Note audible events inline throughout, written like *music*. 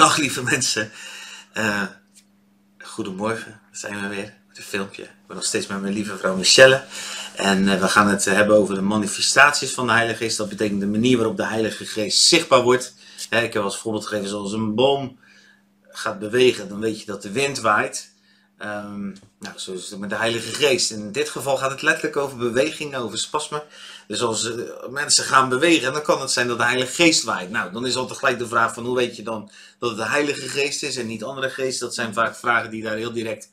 Dag lieve mensen. Uh, goedemorgen, zijn we weer met een filmpje. Ik ben nog steeds met mijn lieve vrouw Michelle. En uh, we gaan het uh, hebben over de manifestaties van de Heilige Geest. Dat betekent de manier waarop de Heilige Geest zichtbaar wordt. Hè, ik heb als voorbeeld gegeven, zoals een boom gaat bewegen, dan weet je dat de wind waait. Um, nou, zo met de Heilige Geest. In dit geval gaat het letterlijk over beweging, over spasme. Dus als uh, mensen gaan bewegen, dan kan het zijn dat de Heilige Geest waait. Nou, dan is altijd gelijk de vraag van hoe weet je dan dat het de Heilige Geest is en niet andere geesten. Dat zijn vaak vragen die daar heel direct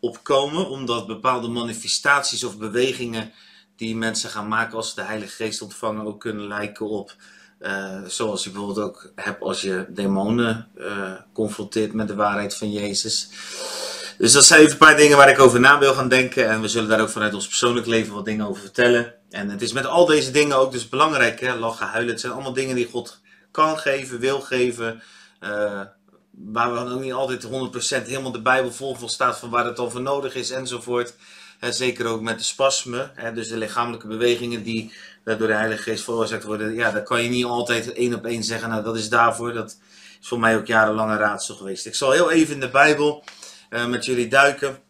op komen, omdat bepaalde manifestaties of bewegingen die mensen gaan maken als ze de Heilige Geest ontvangen ook kunnen lijken op uh, zoals je bijvoorbeeld ook hebt als je demonen uh, confronteert met de waarheid van Jezus. Dus dat zijn even een paar dingen waar ik over na wil gaan denken. En we zullen daar ook vanuit ons persoonlijk leven wat dingen over vertellen. En het is met al deze dingen ook dus belangrijk, hè? lachen, huilen. Het zijn allemaal dingen die God kan geven, wil geven. Uh, waar we dan ook niet altijd 100% helemaal de Bijbel vol staat van waar het al voor nodig is enzovoort. Hè, zeker ook met de spasme, hè, dus de lichamelijke bewegingen die door de Heilige Geest veroorzaakt worden. Ja, daar kan je niet altijd één op één zeggen, nou dat is daarvoor. Dat is voor mij ook jarenlang een raadsel geweest. Ik zal heel even in de Bijbel met jullie duiken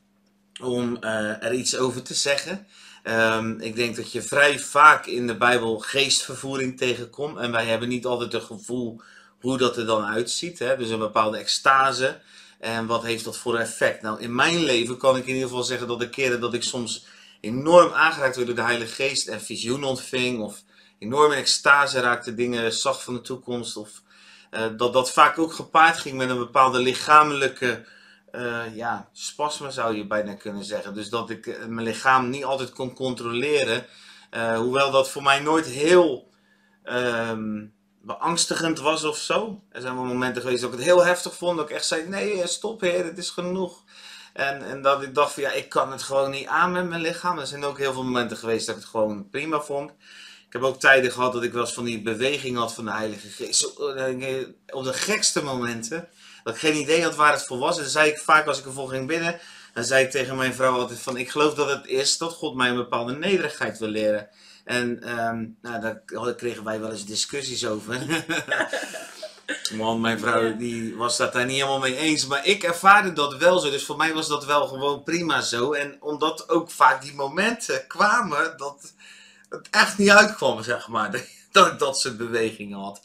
om uh, er iets over te zeggen. Um, ik denk dat je vrij vaak in de Bijbel geestvervoering tegenkomt. En wij hebben niet altijd het gevoel hoe dat er dan uitziet. Hè? Dus een bepaalde extase. En wat heeft dat voor effect? Nou, in mijn leven kan ik in ieder geval zeggen dat de keren dat ik soms enorm aangeraakt werd door de Heilige Geest en visioen ontving. Of enorm in extase raakte, dingen zag van de toekomst. Of uh, dat dat vaak ook gepaard ging met een bepaalde lichamelijke uh, ja, spasme zou je bijna kunnen zeggen. Dus dat ik uh, mijn lichaam niet altijd kon controleren. Uh, hoewel dat voor mij nooit heel um, beangstigend was of zo. Er zijn wel momenten geweest dat ik het heel heftig vond. Dat ik echt zei, nee stop heer, het is genoeg. En, en dat ik dacht van ja, ik kan het gewoon niet aan met mijn lichaam. Er zijn ook heel veel momenten geweest dat ik het gewoon prima vond. Ik heb ook tijden gehad dat ik wel eens van die beweging had van de Heilige Geest. Op de gekste momenten dat ik geen idee had waar het voor was. En dan zei ik vaak als ik ervoor ging binnen, dan zei ik tegen mijn vrouw altijd van, ik geloof dat het is dat God mij een bepaalde nederigheid wil leren. En um, nou, daar kregen wij wel eens discussies over. *laughs* Want mijn vrouw die was dat daar niet helemaal mee eens. Maar ik ervaarde dat wel zo. Dus voor mij was dat wel gewoon prima zo. En omdat ook vaak die momenten kwamen dat het echt niet uitkwam, zeg maar. *laughs* Dat ik dat soort bewegingen had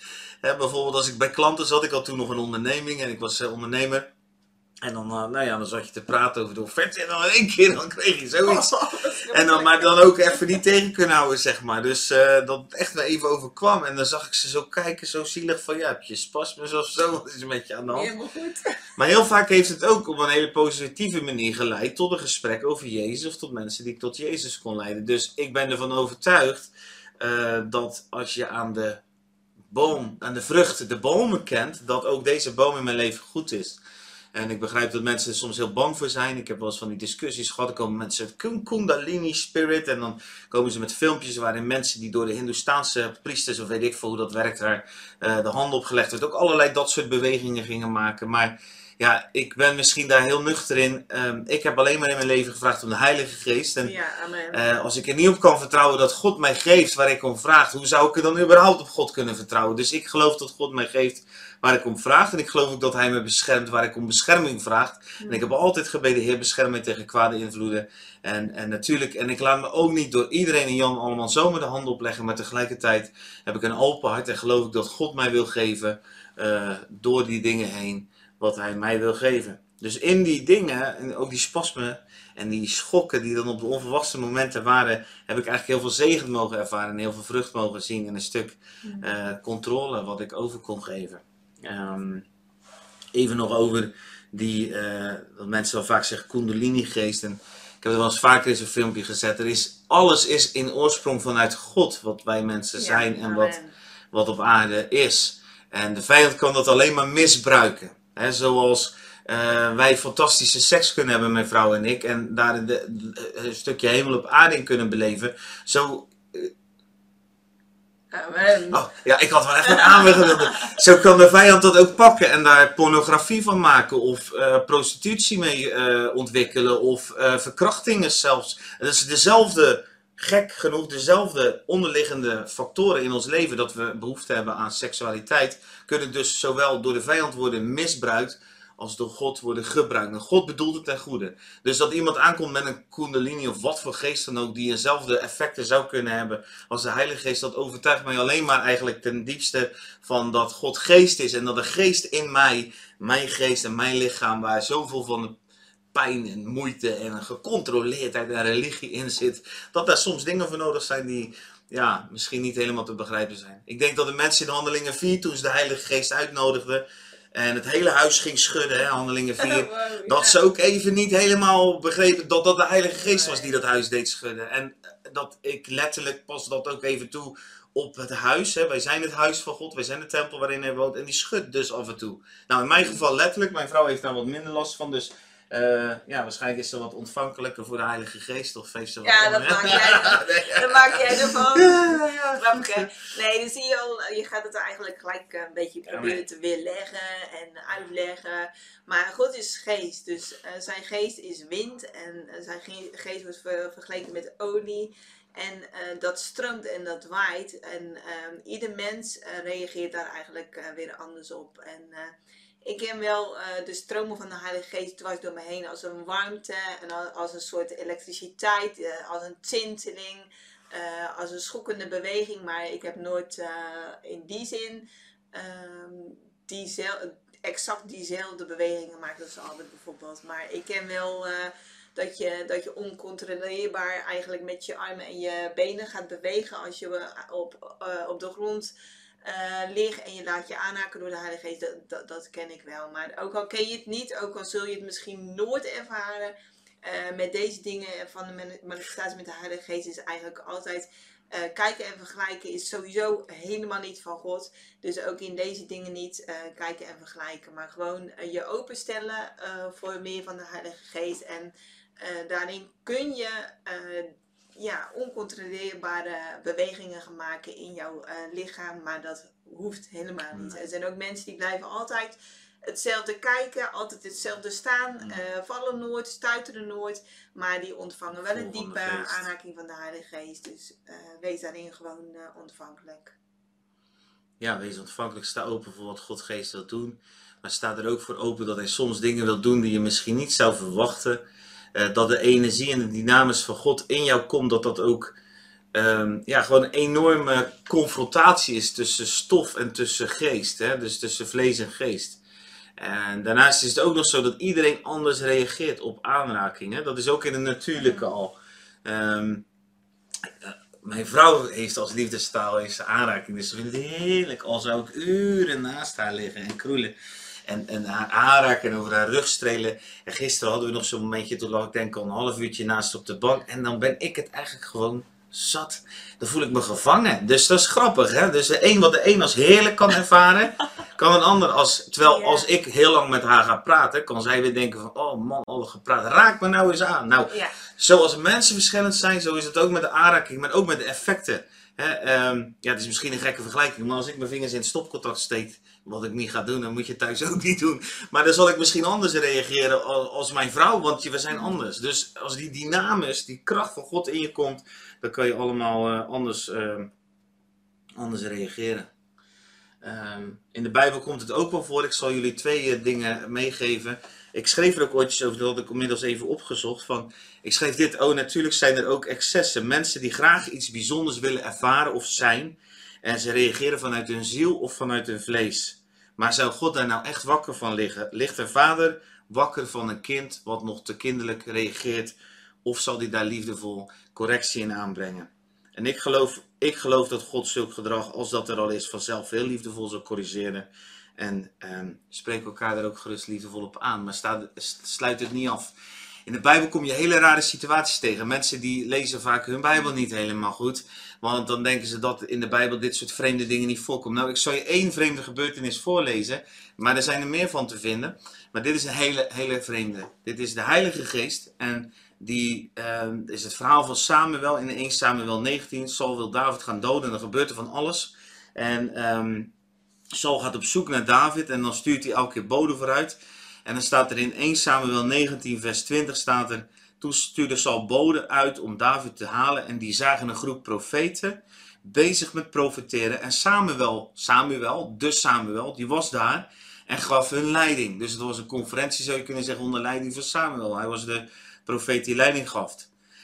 bijvoorbeeld als ik bij klanten zat, ik had toen nog een onderneming en ik was uh, ondernemer. En dan, uh, nou ja, dan zat je te praten over de offerte en dan in één keer dan kreeg je zoiets. *laughs* Oh, en dan, maar dan ook even niet tegen kunnen houden, zeg maar. Dus uh, dat het echt wel even overkwam. En dan zag ik ze zo kijken, zo zielig van, ja, heb je spasmus of zo? *laughs* Wat is er met je aan de hand? Helemaal goed. *laughs* Maar heel vaak heeft het ook op een hele positieve manier geleid tot een gesprek over Jezus. Of tot mensen die ik tot Jezus kon leiden. Dus ik ben ervan overtuigd uh, dat als je aan de boom en de vrucht de bomen kent, dat ook deze boom in mijn leven goed is. En ik begrijp dat mensen er soms heel bang voor zijn. Ik heb wel eens van die discussies gehad. Er komen mensen met Kundalini Spirit. En dan komen ze met filmpjes waarin mensen die door de Hindoestaanse priesters, of weet ik veel hoe dat werkt, daar uh, de hand op gelegd werd. Ook allerlei dat soort bewegingen gingen maken. Maar ja, ik ben misschien daar heel nuchter in. Um, ik heb alleen maar in mijn leven gevraagd om de Heilige Geest. En ja, amen. Uh, als ik er niet op kan vertrouwen dat God mij geeft waar ik om vraag, hoe zou ik er dan überhaupt op God kunnen vertrouwen? Dus ik geloof dat God mij geeft waar ik om vraag. En ik geloof ook dat Hij me beschermt waar ik om bescherming vraag. En ik heb altijd gebeden, Heer, bescherm mij tegen kwade invloeden. En, en natuurlijk, en ik laat me ook niet door iedereen en Jan allemaal zomaar de hand opleggen. Maar tegelijkertijd heb ik een open hart en geloof ik dat God mij wil geven uh, door die dingen heen wat hij mij wil geven. Dus in die dingen, en ook die spasmen en die schokken die dan op de onverwachte momenten waren, heb ik eigenlijk heel veel zegen mogen ervaren en heel veel vrucht mogen zien en een stuk uh, controle wat ik over kon geven. Um, even nog over die, uh, wat mensen wel vaak zeggen, kundalini-geest. En ik heb er wel eens vaker in een filmpje gezet. Er is, alles is in oorsprong vanuit God wat wij mensen zijn ja, en wat, wat op aarde is. En de vijand kan dat alleen maar misbruiken. He, zoals uh, wij fantastische seks kunnen hebben, mijn vrouw en ik, en daar de, de, een stukje hemel op aarde in kunnen beleven. Zo. Amen. Oh, ja, ik had wel even een aanweging. Zo kan de vijand dat ook pakken en daar pornografie van maken, of uh, prostitutie mee ontwikkelen, of verkrachtingen zelfs. Dat is dezelfde gek genoeg dezelfde onderliggende factoren in ons leven, dat we behoefte hebben aan seksualiteit, kunnen dus zowel door de vijand worden misbruikt als door God worden gebruikt. En God bedoelt het ten goede. Dus dat iemand aankomt met een kundalini of wat voor geest dan ook, die eenzelfde effecten zou kunnen hebben als de Heilige Geest, dat overtuigt mij alleen maar eigenlijk ten diepste van dat God geest is en dat de geest in mij, mijn geest en mijn lichaam, waar zoveel van de pijn en moeite en gecontroleerdheid en religie in zit, dat daar soms dingen voor nodig zijn die ja, misschien niet helemaal te begrijpen zijn. Ik denk dat de mensen in Handelingen 4, toen ze de Heilige Geest uitnodigden, en het hele huis ging schudden, hè, handelingen 4. dat ze ook even niet helemaal begrepen dat dat de Heilige Geest was die dat huis deed schudden. En dat ik letterlijk pas dat ook even toe op het huis. Hè. Wij zijn het huis van God, wij zijn de tempel waarin hij woont. En die schudt dus af en toe. Nou, in mijn geval letterlijk. Mijn vrouw heeft daar wat minder last van. Dus uh, ja, waarschijnlijk is ze wat ontvankelijker voor de Heilige Geest of wat Ja, dat maak, jij, *laughs* nee, dat maak jij ervan. *laughs* Ja, ja. Nee, dan zie je al, je gaat het eigenlijk gelijk een beetje proberen te weerleggen en uitleggen. Maar God is geest, dus uh, zijn geest is wind en uh, zijn geest wordt ver, vergeleken met olie. En dat stroomt en dat waait. En um, ieder mens reageert daar eigenlijk weer anders op. En ik ken wel uh, de stromen van de Heilige Geest dwars door me heen als een warmte en als een soort elektriciteit, uh, als een tinteling, uh, als een schokkende beweging. Maar ik heb nooit in die zin um, diezel exact diezelfde beweging gemaakt als Albert bijvoorbeeld. Maar ik ken wel dat je, dat je oncontroleerbaar eigenlijk met je armen en je benen gaat bewegen als je op, op de grond uh, lig en je laat je aanhaken door de Heilige Geest, dat, dat, ken ik wel. Maar ook al ken je het niet, ook al zul je het misschien nooit ervaren, uh, met deze dingen van de manifestatie met de Heilige Geest is eigenlijk altijd uh, kijken en vergelijken is sowieso helemaal niet van God. Dus ook in deze dingen niet kijken en vergelijken, maar gewoon je openstellen voor meer van de Heilige Geest. En daarin kun je ja, oncontroleerbare bewegingen gaan maken in jouw uh, lichaam, maar dat hoeft helemaal niet. Er zijn ook mensen die blijven altijd hetzelfde kijken, altijd hetzelfde staan, uh, vallen nooit, stuiteren nooit, maar die ontvangen wel een diepe aanraking van de Heilige Geest. Dus uh, wees daarin gewoon ontvankelijk. Ja, wees ontvankelijk, sta open voor wat God Geest wil doen, maar sta er ook voor open dat hij soms dingen wil doen die je misschien niet zou verwachten. Eh, dat de energie en de dynamisch van God in jou komt, dat dat ook um, ja, gewoon een enorme confrontatie is tussen stof en tussen geest. Hè? Dus tussen vlees en geest. En daarnaast is het ook nog zo dat iedereen anders reageert op aanrakingen. Dat is ook in de natuurlijke al. Um, mijn vrouw heeft als liefdestaal heeft aanraking, dus ze vindt het heerlijk. Al zou ik uren naast haar liggen en kroelen en, en haar aanraken en over haar rug strelen. En gisteren hadden we nog zo'n momentje, toen lag ik denk al een half uurtje naast op de bank. En dan ben ik het eigenlijk gewoon zat. Dan voel ik me gevangen. Dus dat is grappig, hè? Dus de een wat de een als heerlijk kan ervaren, *laughs* kan een ander als... Terwijl als ik heel lang met haar ga praten, kan zij weer denken van... Oh man, al gepraat, raak me nou eens aan. Nou, zoals mensen verschillend zijn, zo is het ook met de aanraking, maar ook met de effecten. Hè? Um, ja, het is misschien een gekke vergelijking, maar als ik mijn vingers in het stopcontact steek wat ik niet ga doen, dan moet je thuis *laughs* ook niet doen. Maar dan zal ik misschien anders reageren als mijn vrouw, want we zijn anders. Dus als die dynamisch, die kracht van God in je komt, dan kan je allemaal uh, anders, uh, anders reageren. Uh, in de Bijbel komt het ook wel voor. Ik zal jullie twee uh, dingen meegeven. Ik schreef er ook ooit over, dat had ik inmiddels even opgezocht. Van, ik schreef dit, oh natuurlijk zijn er ook excessen. Mensen die graag iets bijzonders willen ervaren of zijn. En ze reageren vanuit hun ziel of vanuit hun vlees. Maar zou God daar nou echt wakker van liggen? Ligt een vader wakker van een kind wat nog te kinderlijk reageert? Of zal hij daar liefdevol correctie in aanbrengen? En ik geloof, ik geloof dat God zulk gedrag, als dat er al is, vanzelf heel liefdevol zal corrigeren. En ehm, spreek elkaar daar ook gerust liefdevol op aan. Maar sluit het niet af. In de Bijbel kom je hele rare situaties tegen. Mensen die lezen vaak hun Bijbel niet helemaal goed. Want dan denken ze dat in de Bijbel dit soort vreemde dingen niet voorkomen. Nou, ik zal je één vreemde gebeurtenis voorlezen. Maar er zijn er meer van te vinden. Maar dit is een hele, hele vreemde. Dit is de Heilige Geest. En die uh, is het verhaal van Samuel in 1 Samuel 19. Saul wil David gaan doden en er gebeurt er van alles. En um, Saul gaat op zoek naar David en dan stuurt hij elke keer bode vooruit. En dan staat er in 1 Samuel 19 vers 20 staat er... Toen stuurde Saul boden uit om David te halen en die zagen een groep profeten bezig met profeteren. En Samuel, Samuel, dus Samuel, die was daar en gaf hun leiding. Dus het was een conferentie, zou je kunnen zeggen, onder leiding van Samuel. Hij was de profeet die leiding gaf.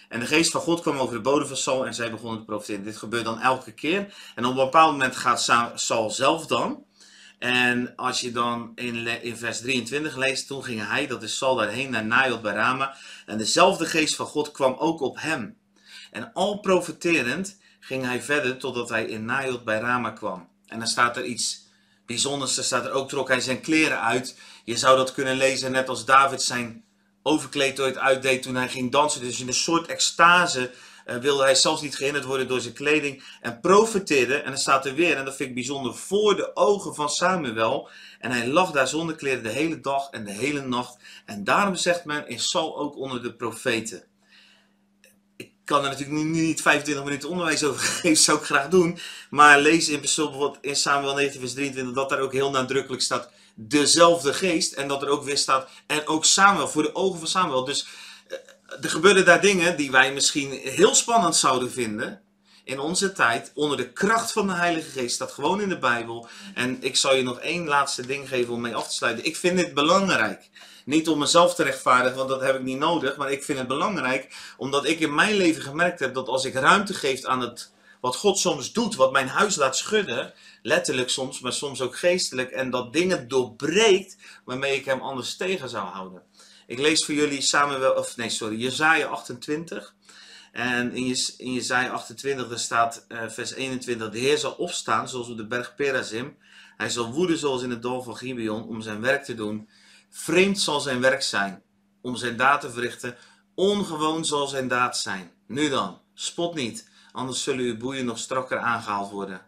En de geest van God kwam over de bodem van Saul en zij begonnen te profiteren. Dit gebeurt dan elke keer. En op een bepaald moment gaat Saul zelf dan. En als je dan in, in vers 23 leest, toen ging hij, dat is Saul, daarheen naar bij Rama. En dezelfde geest van God kwam ook op hem. En al profiterend ging hij verder totdat hij in Najot bij Rama kwam. En dan staat er iets bijzonders. Er staat er ook, trok hij zijn kleren uit. Je zou dat kunnen lezen net als David zijn overkleed ooit uitdeed toen hij ging dansen. Dus in een soort extase uh, wilde hij zelfs niet gehinderd worden door zijn kleding. En profeteerde, en dan staat er weer, en dat vind ik bijzonder, voor de ogen van Samuel. En hij lag daar zonder kleren de hele dag en de hele nacht. En daarom zegt men, is Sal ook onder de profeten. Ik kan er natuurlijk nu niet 25 minuten onderwijs over *laughs* geven, zou ik graag doen. Maar lees in bijvoorbeeld in Samuel 19 vers 23 dat daar ook heel nadrukkelijk staat dezelfde geest. En dat er ook weer staat, en ook Samuel, voor de ogen van Samuel. Dus er gebeuren daar dingen die wij misschien heel spannend zouden vinden in onze tijd, onder de kracht van de Heilige Geest, staat gewoon in de Bijbel. En ik zal je nog één laatste ding geven om mee af te sluiten. Ik vind dit belangrijk. Niet om mezelf te rechtvaardigen, want dat heb ik niet nodig. Maar ik vind het belangrijk omdat ik in mijn leven gemerkt heb dat als ik ruimte geef aan het, wat God soms doet, wat mijn huis laat schudden, letterlijk soms, maar soms ook geestelijk, en dat dingen doorbreekt waarmee ik hem anders tegen zou houden. Ik lees voor jullie samen wel, of nee, sorry, Jezaja 28. En in, Je, in Jezaja 28 daar staat uh, vers 21, de Heer zal opstaan zoals op de berg Perazim. Hij zal woeden zoals in het dal van Gibeon om zijn werk te doen. Vreemd zal zijn werk zijn om zijn daad te verrichten. Ongewoon zal zijn daad zijn. Nu dan, spot niet, anders zullen uw boeien nog strakker aangehaald worden.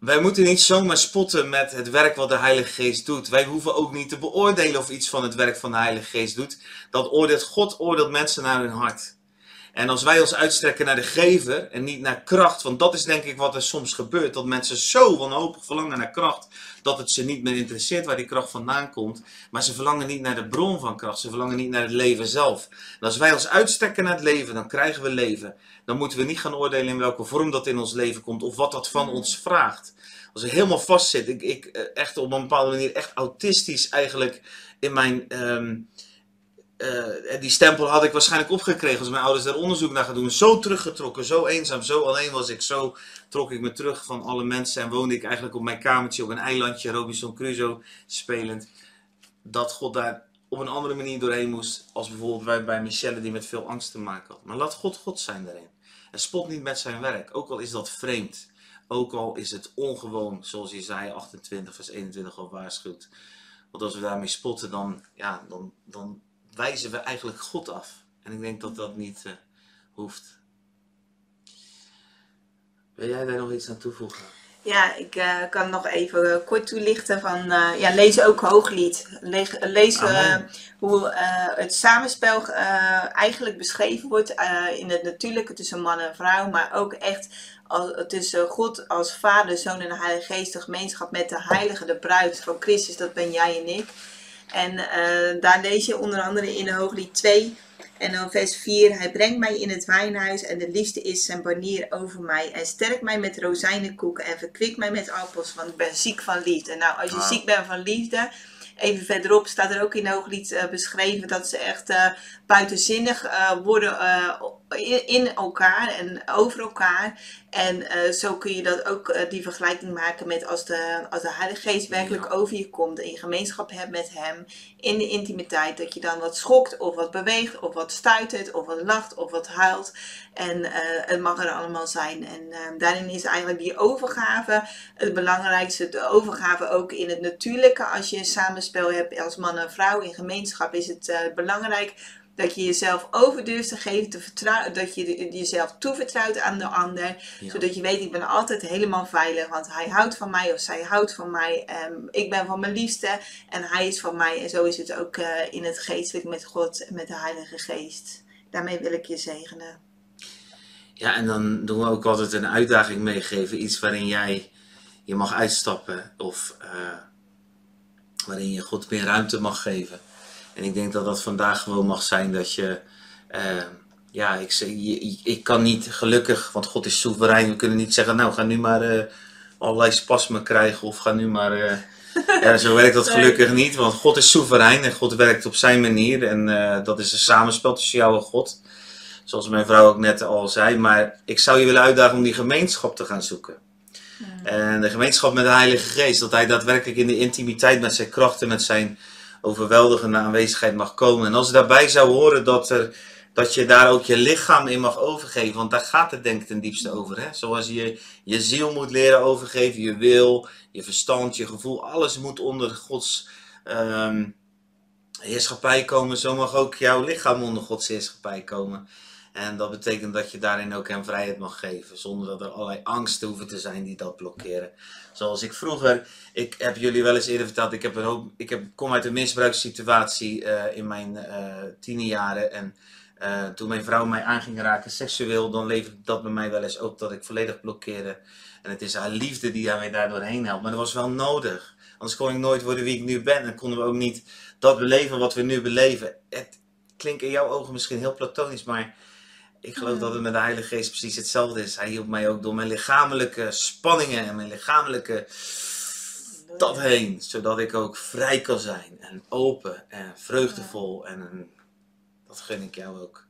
Wij moeten niet zomaar spotten met het werk wat de Heilige Geest doet. Wij hoeven ook niet te beoordelen of iets van het werk van de Heilige Geest doet. Dat oordeelt God, oordeelt mensen naar hun hart. En als wij ons uitstrekken naar de gever en niet naar kracht, want dat is denk ik wat er soms gebeurt, dat mensen zo wanhopig verlangen naar kracht, dat het ze niet meer interesseert waar die kracht vandaan komt, maar ze verlangen niet naar de bron van kracht, ze verlangen niet naar het leven zelf. En als wij ons uitstrekken naar het leven, dan krijgen we leven. Dan moeten we niet gaan oordelen in welke vorm dat in ons leven komt of wat dat van ons vraagt. Als ik helemaal vastzit, ik, ik eh, echt op een bepaalde manier echt autistisch eigenlijk in mijn... Um, uh, die stempel had ik waarschijnlijk opgekregen als mijn ouders daar onderzoek naar gaan doen. Zo teruggetrokken, zo eenzaam, zo alleen was ik. Zo trok ik me terug van alle mensen en woonde ik eigenlijk op mijn kamertje op een eilandje, Robinson Crusoe spelend. Dat God daar op een andere manier doorheen moest, als bijvoorbeeld wij bij Michelle die met veel angst te maken had. Maar laat God God zijn daarin. En spot niet met zijn werk, ook al is dat vreemd. Ook al is het ongewoon, zoals Jezaja 28 vers 21 al waarschuwt. Want als we daarmee spotten, dan, ja, dan, dan wijzen we eigenlijk God af. En ik denk dat dat niet uh, hoeft. Wil jij daar nog iets aan toevoegen? Ja, ik uh, kan nog even uh, kort toelichten van, uh, ja, lees ook Hooglied. Le lees hoe het samenspel eigenlijk beschreven wordt in het natuurlijke tussen man en vrouw, maar ook echt als, tussen God als Vader, Zoon en de Heilige Geest, de gemeenschap met de Heilige, de bruid van Christus, dat ben jij en ik. En daar lees je onder andere in Hooglied 2, en dan vers 4. Hij brengt mij in het wijnhuis en de liefde is zijn banier over mij. En sterkt mij met rozijnenkoeken en verkwikt mij met appels, want ik ben ziek van liefde. Nou, als je ziek bent van liefde, even verderop staat er ook in Hooglied uh, beschreven dat ze echt uh, buitenzinnig worden in elkaar en over elkaar. En uh, zo kun je dat ook uh, die vergelijking maken met als de, als de Heilige Geest werkelijk ja. over je komt en je gemeenschap hebt met Hem in de intimiteit, dat je dan wat schokt of wat beweegt of wat stuitert of wat lacht of wat huilt. En uh, het mag er allemaal zijn. En daarin is eigenlijk die overgave het belangrijkste. De overgave ook in het natuurlijke. Als je een samenspel hebt als man en vrouw in gemeenschap, is het belangrijk dat je jezelf over durft te geven, te vertrouwen, dat je jezelf toevertrouwt aan de ander. Zodat je weet, ik ben altijd helemaal veilig. Want hij houdt van mij of zij houdt van mij. Um, ik ben van mijn liefste en hij is van mij. En zo is het ook uh, in het geestelijk met God en met de Heilige Geest. Daarmee wil ik je zegenen. Ja, en dan doen we ook altijd een uitdaging meegeven. Iets waarin jij je mag uitstappen of uh, waarin je God meer ruimte mag geven. En ik denk dat dat vandaag gewoon mag zijn dat je, uh, ja, ik, ik, ik kan niet gelukkig, want God is soeverein. We kunnen niet zeggen, nou ga nu maar uh, allerlei spasmen krijgen of ga nu maar. Uh, *laughs* ja, zo werkt dat gelukkig niet, want God is soeverein en God werkt op zijn manier. En dat is een samenspel tussen jou en God. Zoals mijn vrouw ook net al zei. Maar ik zou je willen uitdagen om die gemeenschap te gaan zoeken. En de gemeenschap met de Heilige Geest, dat hij daadwerkelijk in de intimiteit met zijn krachten, met zijn overweldigende aanwezigheid mag komen. En als daarbij zou horen dat, er, dat je daar ook je lichaam in mag overgeven, want daar gaat het denk ik ten diepste over. Hè? Zoals je je ziel moet leren overgeven, je wil, je verstand, je gevoel, alles moet onder Gods um, heerschappij komen. Zo mag ook jouw lichaam onder Gods heerschappij komen. En dat betekent dat je daarin ook hem vrijheid mag geven, zonder dat er allerlei angsten hoeven te zijn die dat blokkeren. Zoals ik vroeger, ik heb jullie wel eens eerder verteld, ik, heb een ik heb, kom uit een misbruikssituatie uh, in mijn uh, tienerjaren. En uh, toen mijn vrouw mij aan ging raken seksueel, dan leverde dat bij mij wel eens op dat ik volledig blokkeerde. En het is haar liefde die mij daar doorheen helpt. Maar dat was wel nodig. Anders kon ik nooit worden wie ik nu ben. En konden we ook niet dat beleven wat we nu beleven. Het klinkt in jouw ogen misschien heel platonisch, maar ik geloof dat het met de Heilige Geest precies hetzelfde is. Hij hielp mij ook door mijn lichamelijke spanningen en mijn lichamelijke dat heen. Zodat ik ook vrij kan zijn en open en vreugdevol. En dat gun ik jou ook.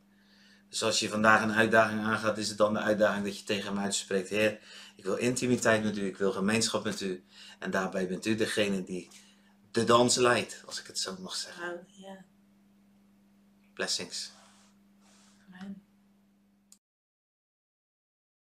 Dus als je vandaag een uitdaging aangaat, is het dan de uitdaging dat je tegen hem uitspreekt. Heer, ik wil intimiteit met u, ik wil gemeenschap met u. En daarbij bent u degene die de dans leidt, als ik het zo mag zeggen. Blessings.